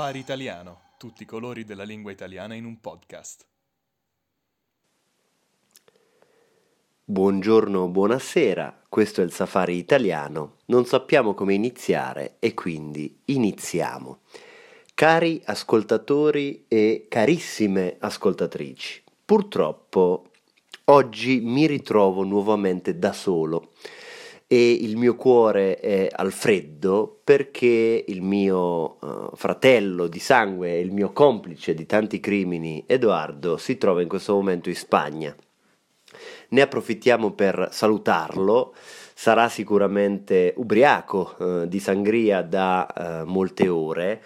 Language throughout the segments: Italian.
Safari Italiano, tutti i colori della lingua italiana in un podcast. Buongiorno, buonasera, questo è il Safari Italiano, non sappiamo come iniziare e quindi iniziamo. Cari ascoltatori e carissime ascoltatrici, purtroppo oggi mi ritrovo nuovamente da solo e il mio cuore è al freddo perché il mio uh, fratello di sangue e il mio complice di tanti crimini, Edoardo, si trova in questo momento in Spagna. Ne approfittiamo per salutarlo, sarà sicuramente ubriaco uh, di sangria da uh, molte ore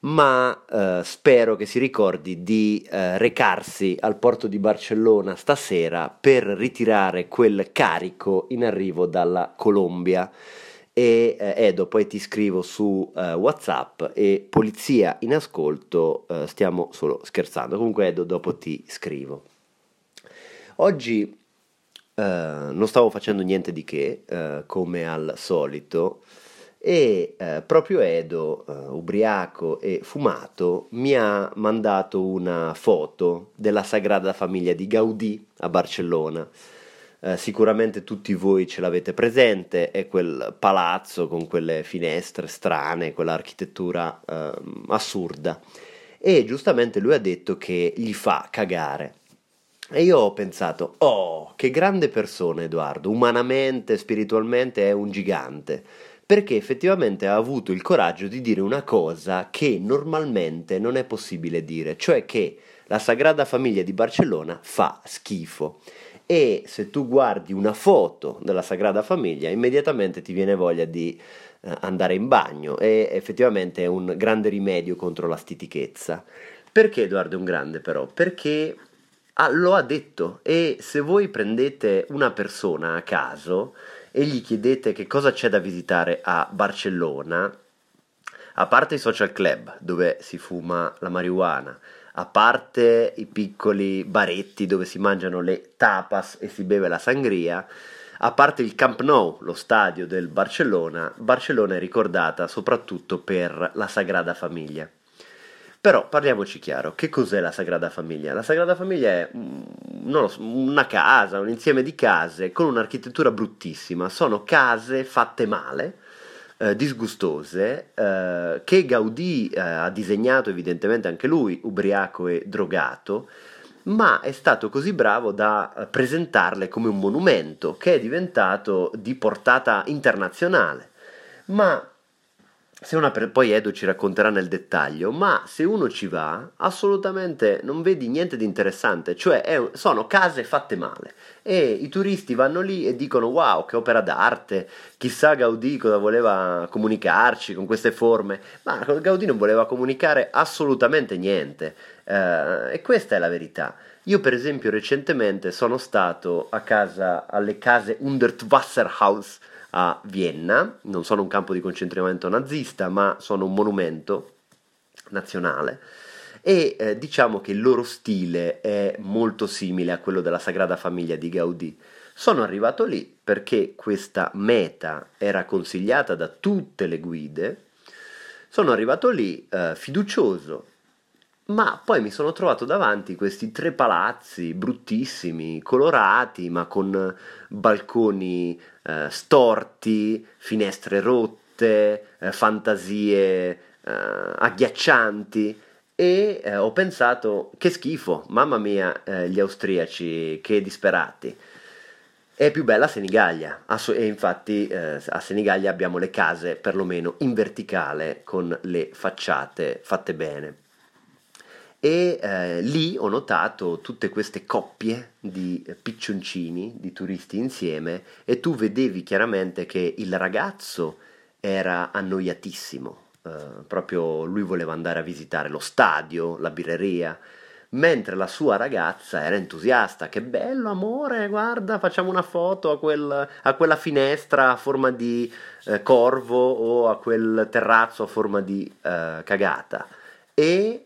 ma eh, spero che si ricordi di eh, recarsi al porto di Barcellona stasera per ritirare quel carico in arrivo dalla Colombia. E eh, Edo, poi ti scrivo su eh, WhatsApp e polizia in ascolto, eh, stiamo solo scherzando. Comunque Edo, dopo ti scrivo. Oggi eh, non stavo facendo niente di che, come al solito e eh, proprio Edo, eh, ubriaco e fumato, mi ha mandato una foto della Sagrada Famiglia di Gaudì a Barcellona. Eh, sicuramente tutti voi ce l'avete presente, è quel palazzo con quelle finestre strane, quell'architettura ehm, assurda. E giustamente lui ha detto che gli fa cagare. E io ho pensato, oh, che grande persona Edoardo, umanamente, spiritualmente è un gigante perché effettivamente ha avuto il coraggio di dire una cosa che normalmente non è possibile dire, cioè che la Sagrada Famiglia di Barcellona fa schifo. E se tu guardi una foto della Sagrada Famiglia, immediatamente ti viene voglia di eh, andare in bagno e effettivamente è un grande rimedio contro la stitichezza. Perché Edoardo è un grande però? Perché ah, lo ha detto e se voi prendete una persona a caso, e gli chiedete che cosa c'è da visitare a Barcellona, a parte i social club dove si fuma la marijuana, a parte i piccoli baretti dove si mangiano le tapas e si beve la sangria, a parte il Camp Nou, lo stadio del Barcellona, Barcellona è ricordata soprattutto per la Sagrada Famiglia. Però parliamoci chiaro, che cos'è la Sagrada Famiglia? La Sagrada Famiglia è so, una casa, un insieme di case con un'architettura bruttissima, sono case fatte male, eh, disgustose, eh, che Gaudì eh, ha disegnato evidentemente anche lui, ubriaco e drogato, ma è stato così bravo da eh, presentarle come un monumento che è diventato di portata internazionale. Ma per... poi Edo ci racconterà nel dettaglio, ma se uno ci va, assolutamente non vedi niente di interessante, cioè è... sono case fatte male e i turisti vanno lì e dicono wow, che opera d'arte, chissà Gaudì cosa voleva comunicarci con queste forme, ma Gaudì non voleva comunicare assolutamente niente eh, e questa è la verità. Io per esempio recentemente sono stato a casa alle case Unterwasserhaus a Vienna, non sono un campo di concentramento nazista, ma sono un monumento nazionale e eh, diciamo che il loro stile è molto simile a quello della Sagrada Famiglia di Gaudì. Sono arrivato lì perché questa meta era consigliata da tutte le guide. Sono arrivato lì eh, fiducioso, ma poi mi sono trovato davanti questi tre palazzi bruttissimi, colorati, ma con balconi eh, storti, finestre rotte, eh, fantasie eh, agghiaccianti. E eh, ho pensato, che schifo, mamma mia, eh, gli austriaci, che disperati. È più bella Senigallia, e infatti eh, a Senigallia abbiamo le case perlomeno in verticale con le facciate fatte bene e eh, lì ho notato tutte queste coppie di piccioncini, di turisti insieme e tu vedevi chiaramente che il ragazzo era annoiatissimo, eh, proprio lui voleva andare a visitare lo stadio, la birreria, mentre la sua ragazza era entusiasta, che bello amore, guarda, facciamo una foto a, quel, a quella finestra a forma di eh, corvo o a quel terrazzo a forma di eh, cagata. E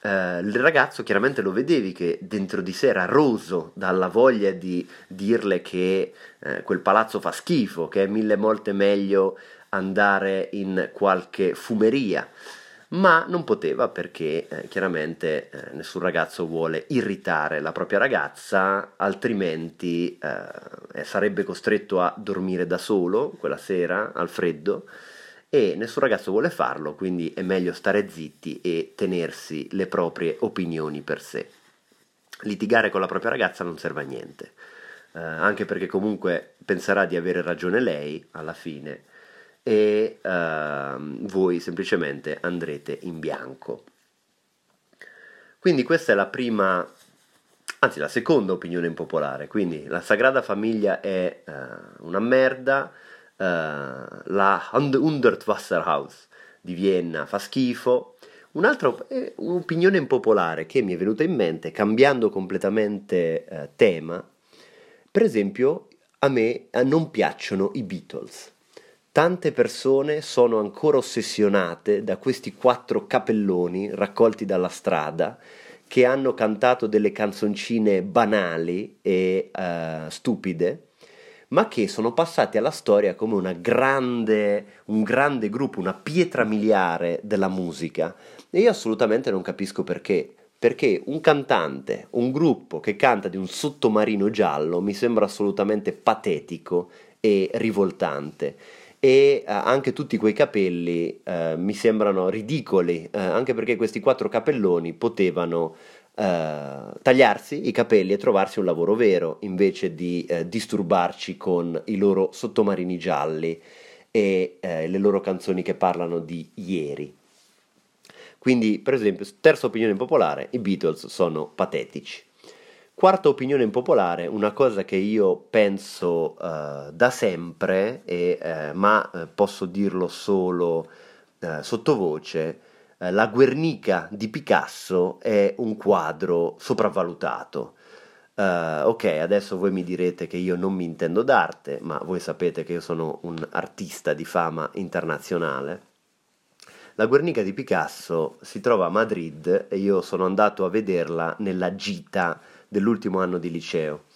Uh, il ragazzo chiaramente lo vedevi che dentro di sé era roso dalla voglia di dirle che uh, quel palazzo fa schifo, che è mille volte meglio andare in qualche fumeria. ma non poteva perché eh, chiaramente nessun ragazzo vuole irritare la propria ragazza, altrimenti sarebbe costretto a dormire da solo quella sera al freddo e nessun ragazzo vuole farlo, quindi è meglio stare zitti e tenersi le proprie opinioni per sé. Litigare con la propria ragazza non serve a niente, eh, anche perché comunque penserà di avere ragione lei alla fine e uh, voi semplicemente andrete in bianco. Quindi questa è la prima, anzi la seconda opinione impopolare, quindi la Sagrada Famiglia è uh, una merda, la Hundertwasserhaus di Vienna. Fa schifo, Un'altra eh, un'opinione impopolare che mi è venuta in mente, cambiando completamente eh, tema, per esempio a me eh, non piacciono i Beatles. Tante persone sono ancora ossessionate da questi quattro capelloni raccolti dalla strada che hanno cantato delle canzoncine banali e uh, stupide, ma che sono passati alla storia come grande, un grande gruppo, una pietra miliare della musica. E io assolutamente non capisco perché. Perché un cantante, un gruppo che canta di un sottomarino giallo mi sembra assolutamente patetico e rivoltante e uh, anche tutti quei capelli uh, mi sembrano ridicoli, uh, anche perché questi quattro capelloni potevano tagliarsi i capelli e trovarsi un lavoro vero invece di disturbarci con i loro sottomarini gialli e le loro canzoni che parlano di ieri. Quindi, per esempio, terza opinione popolare, i Beatles sono patetici. Quarta opinione impopolare, una cosa che io penso uh, da sempre, e, uh, ma uh, posso dirlo solo sottovoce, la Guernica di Picasso è un quadro sopravvalutato. ok, adesso voi mi direte che io non mi intendo d'arte, ma voi sapete che io sono un artista di fama internazionale. La Guernica di Picasso si trova a Madrid e io sono andato a vederla nella gita dell'ultimo anno di liceo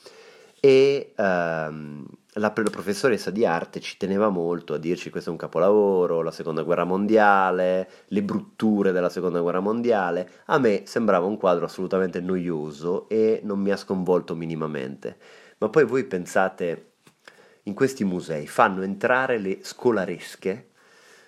e ehm, la, la, professoressa di arte ci teneva molto a dirci questo è un capolavoro, la seconda guerra mondiale, le brutture della seconda guerra mondiale. A me sembrava un quadro assolutamente noioso e non mi ha sconvolto minimamente. Ma poi voi pensate, in questi musei fanno entrare le scolaresche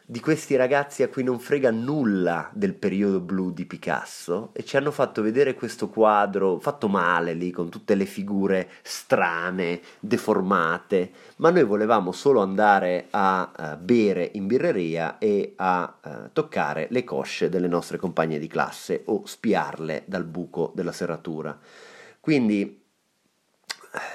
di questi ragazzi a cui non frega nulla del periodo blu di Picasso e ci hanno fatto vedere questo quadro fatto male lì con tutte le figure strane, deformate, ma noi volevamo solo andare a uh, bere in birreria e a uh, toccare le cosce delle nostre compagne di classe o spiarle dal buco della serratura. Quindi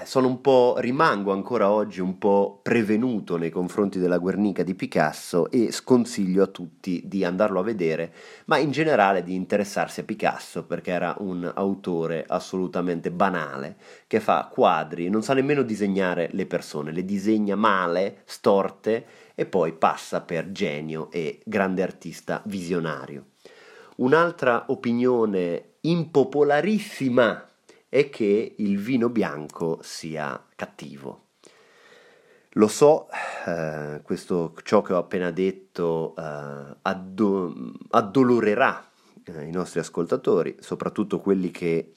sono un po', rimango ancora oggi un po' prevenuto nei confronti della Guernica di Picasso e sconsiglio a tutti di andarlo a vedere, ma in generale di interessarsi a Picasso perché era un autore assolutamente banale che fa quadri, non sa nemmeno disegnare le persone, le disegna male, storte e poi passa per genio e grande artista visionario. Un'altra opinione impopolarissima è che il vino bianco sia cattivo. Lo so, eh, questo, ciò che ho appena detto eh, addo- addolorerà eh, i nostri ascoltatori, soprattutto quelli che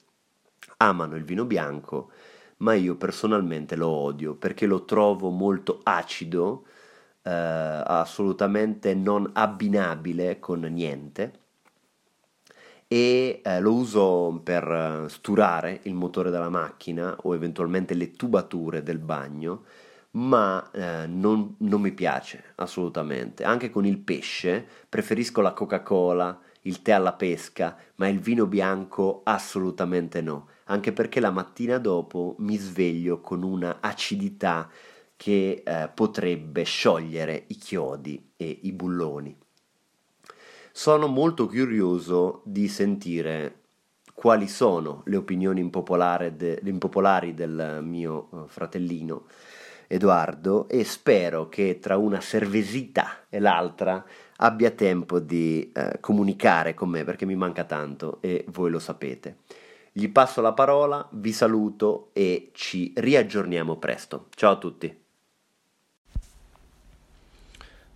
amano il vino bianco, ma io personalmente lo odio perché lo trovo molto acido, eh, assolutamente non abbinabile con niente e eh, lo uso per eh, sturare il motore della macchina o eventualmente le tubature del bagno, ma eh, non, non mi piace assolutamente. Anche con il pesce preferisco la Coca-Cola, il tè alla pesca, ma il vino bianco assolutamente no, anche perché la mattina dopo mi sveglio con una acidità che eh, potrebbe sciogliere i chiodi e i bulloni. Sono molto curioso di sentire quali sono le opinioni impopolari, de, impopolari del mio eh, fratellino Edoardo e spero che tra una cervesita e l'altra abbia tempo di eh, comunicare con me perché mi manca tanto e voi lo sapete. Gli passo la parola, vi saluto e ci riaggiorniamo presto. Ciao a tutti.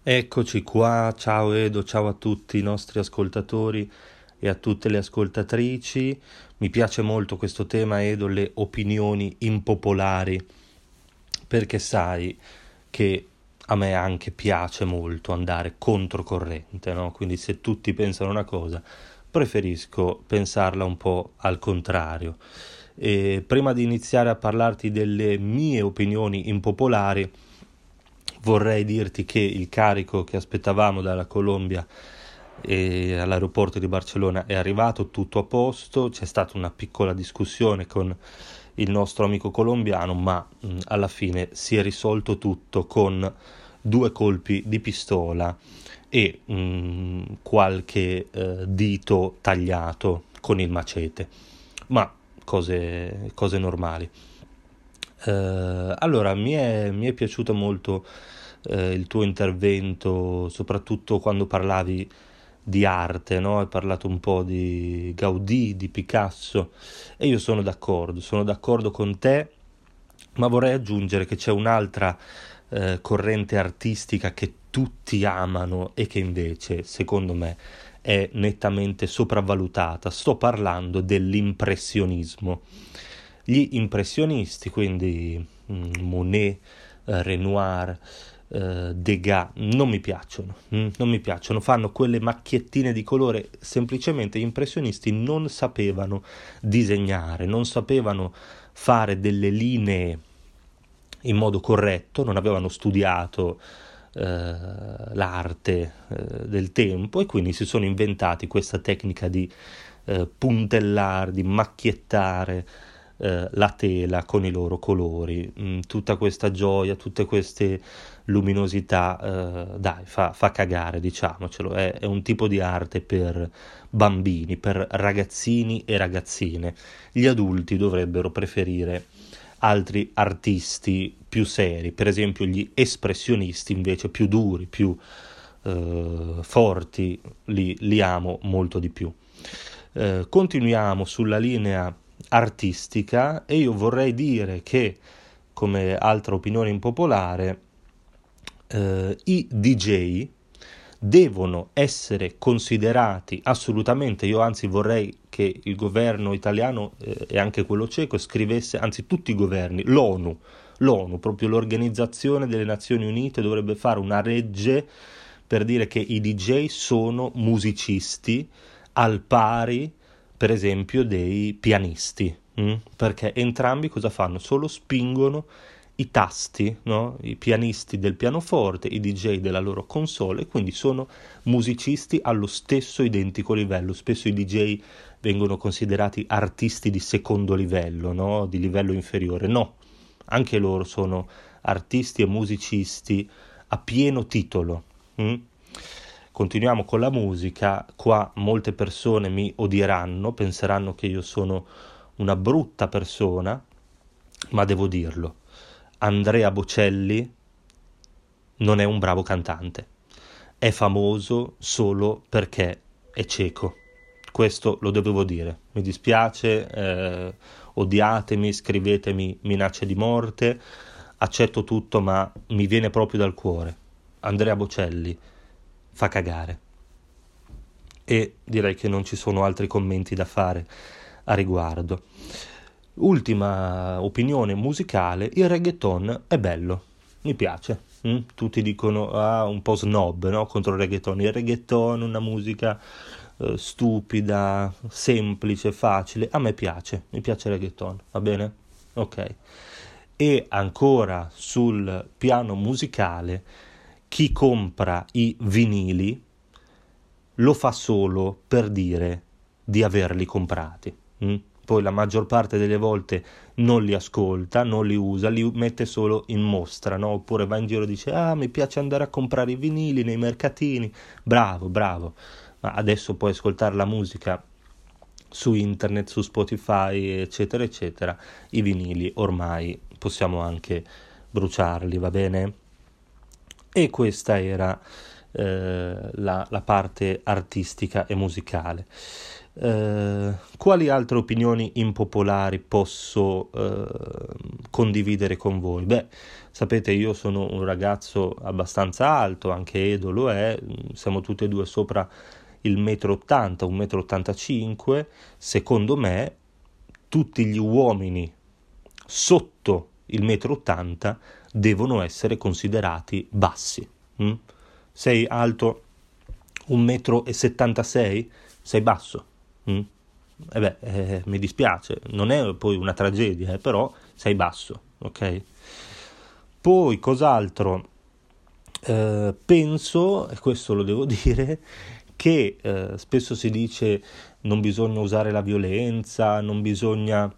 Eccoci qua, ciao Edo, ciao a tutti i nostri ascoltatori e a tutte le ascoltatrici. Mi piace molto questo tema, Edo, le opinioni impopolari, perché sai che a me anche piace molto andare controcorrente, no? Quindi se tutti pensano una cosa, preferisco pensarla un po' al contrario. E prima di iniziare a parlarti delle mie opinioni impopolari, vorrei dirti che il carico che aspettavamo dalla Colombia e all'aeroporto di Barcellona è arrivato tutto a posto, c'è stata una piccola discussione con il nostro amico colombiano, ma mh, alla fine si è risolto tutto con due colpi di pistola e mh, qualche eh, dito tagliato con il macete, ma cose, cose normali. Eh, allora, mi è, mi è, piaciuto molto eh, il tuo intervento, soprattutto quando parlavi di arte, no? hai parlato un po' di Gaudì, di Picasso, e io sono d'accordo, sono d'accordo con te, ma vorrei aggiungere che c'è un'altra eh, corrente artistica che tutti amano e che invece, secondo me, è nettamente sopravvalutata. Sto parlando dell'impressionismo. Gli impressionisti, quindi mm, Monet, eh, Renoir, eh, Degas, non mi piacciono, mm, non mi piacciono, fanno quelle macchiettine di colore, semplicemente gli impressionisti non sapevano disegnare, non sapevano fare delle linee in modo corretto, non avevano studiato eh, l'arte del tempo e quindi si sono inventati questa tecnica di puntellare, di macchiettare eh, la tela con i loro colori, mm, tutta questa gioia, tutte queste luminosità, eh, dai, fa, fa, cagare, diciamocelo, è, è un tipo di arte per bambini, per ragazzini e ragazzine. Gli adulti dovrebbero preferire altri artisti più seri, per esempio gli espressionisti invece più duri, più eh, forti, li, li, amo molto di più. Eh, continuiamo sulla linea artistica e io vorrei dire che, come altra opinione impopolare, eh, i DJ devono essere considerati assolutamente, io anzi vorrei che il governo italiano eh, e anche quello ceco scrivesse, anzi tutti i governi, l'ONU, l'ONU, proprio l'Organizzazione delle Nazioni Unite dovrebbe fare una legge per dire che i DJ sono musicisti al pari, per esempio, dei pianisti, mh? Mm? perché entrambi cosa fanno? Solo spingono i tasti, no? i pianisti del pianoforte, i DJ della loro console, quindi sono musicisti allo stesso identico livello. Spesso i DJ vengono considerati artisti di secondo livello, no? di livello inferiore. No, anche loro sono artisti e musicisti a pieno titolo. Mm? Continuiamo con la musica, qua molte persone mi odieranno, penseranno che io sono una brutta persona, ma devo dirlo Andrea Bocelli non è un bravo cantante, è famoso solo perché è cieco. Questo lo dovevo dire. Mi dispiace, eh, odiatemi, scrivetemi minacce di morte, accetto tutto, ma mi viene proprio dal cuore. Andrea Bocelli fa cagare. E direi che non ci sono altri commenti da fare a riguardo. Ultima opinione musicale, il reggaeton è bello, mi piace. Mm? Tutti dicono ah, un po' snob no? contro il reggaeton. Il reggaeton una musica eh, stupida, semplice, facile. A me piace, mi piace il reggaeton, va bene? Ok. E ancora sul piano musicale, chi compra i vinili lo fa solo per dire di averli comprati. Mm? poi la maggior parte delle volte non li ascolta, non li usa, li mette solo in mostra, no? oppure va in giro e dice ah mi piace andare a comprare i vinili nei mercatini, bravo, bravo, ma adesso puoi ascoltare la musica su internet, su Spotify, eccetera, eccetera, i vinili ormai possiamo anche bruciarli, va bene? E questa era eh, la, la, parte artistica e musicale. Eh, quali altre opinioni impopolari posso eh, condividere con voi? Beh, sapete, io sono un ragazzo abbastanza alto, anche Edo lo è, siamo tutti e due sopra il metro 80, un metro 85. Secondo me, tutti gli uomini sotto il metro 80 devono essere considerati bassi. Mm? Sei alto 1,76 m? Sei basso. Mm? E beh, eh, mi dispiace, non è poi una tragedia, eh, però sei basso, ok? Poi cos'altro? Eh, penso, e questo lo devo dire, che eh, spesso si dice non bisogna usare la violenza, non bisogna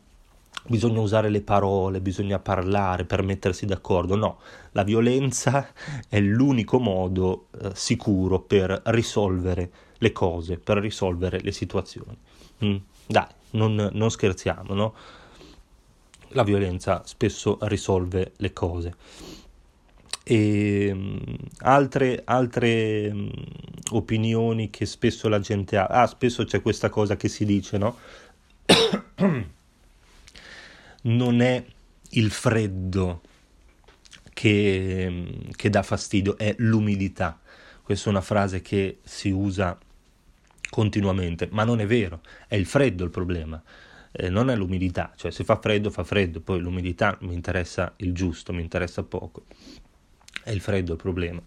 bisogna usare le parole, bisogna parlare per mettersi d'accordo. No, la violenza è l'unico modo eh, sicuro per risolvere le cose, per risolvere le situazioni. Mm, dai, non, non scherziamo, no? La violenza spesso risolve le cose. E um, altre, altre um, opinioni che spesso la gente ha. Ah, spesso c'è questa cosa che si dice, no? non è il freddo che, che dà fastidio, è l'umidità. Questa è una frase che si usa continuamente, ma non è vero, è il freddo il problema. Eh, non è l'umidità, cioè se fa freddo fa freddo, poi l'umidità mi interessa il giusto, mi interessa poco, è il freddo il problema.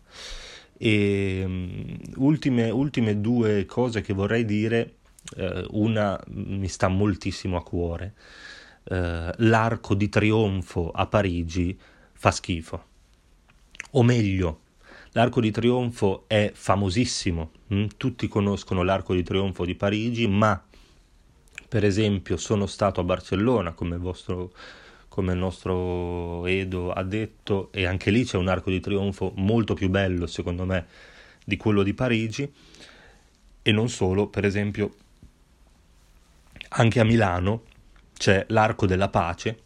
E um, ultime, ultime, due cose che vorrei dire, eh, una mi sta moltissimo a cuore, eh, l'arco di trionfo a Parigi fa schifo. O meglio, l'arco di trionfo è famosissimo, hm? tutti conoscono l'arco di trionfo di Parigi, ma per esempio sono stato a Barcellona come vostro, come il nostro Edo ha detto e anche lì c'è un arco di trionfo molto più bello secondo me di quello di Parigi e non solo, per esempio anche a Milano c'è l'Arco della Pace,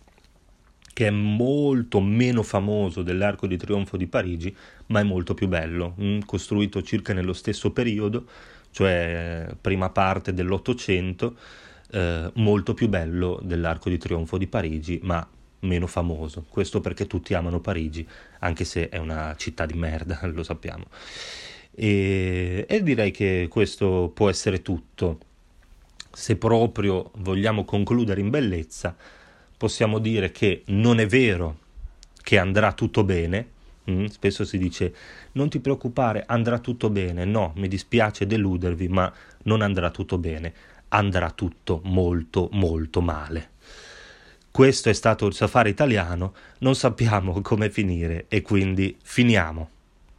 che è molto meno famoso dell'Arco di Trionfo di Parigi, ma è molto più bello, mm, costruito circa nello stesso periodo, cioè prima parte dell'Ottocento, eh, molto più bello dell'Arco di Trionfo di Parigi, ma meno famoso. Questo perché tutti amano Parigi, anche se è una città di merda, lo sappiamo. E, e direi che questo può essere tutto se proprio vogliamo concludere in bellezza, possiamo dire che non è vero che andrà tutto bene. Mm? Spesso si dice non ti preoccupare, andrà tutto bene. No, mi dispiace deludervi, ma non andrà tutto bene. Andrà tutto molto, molto male. Questo è stato il safari italiano, non sappiamo come finire e quindi finiamo.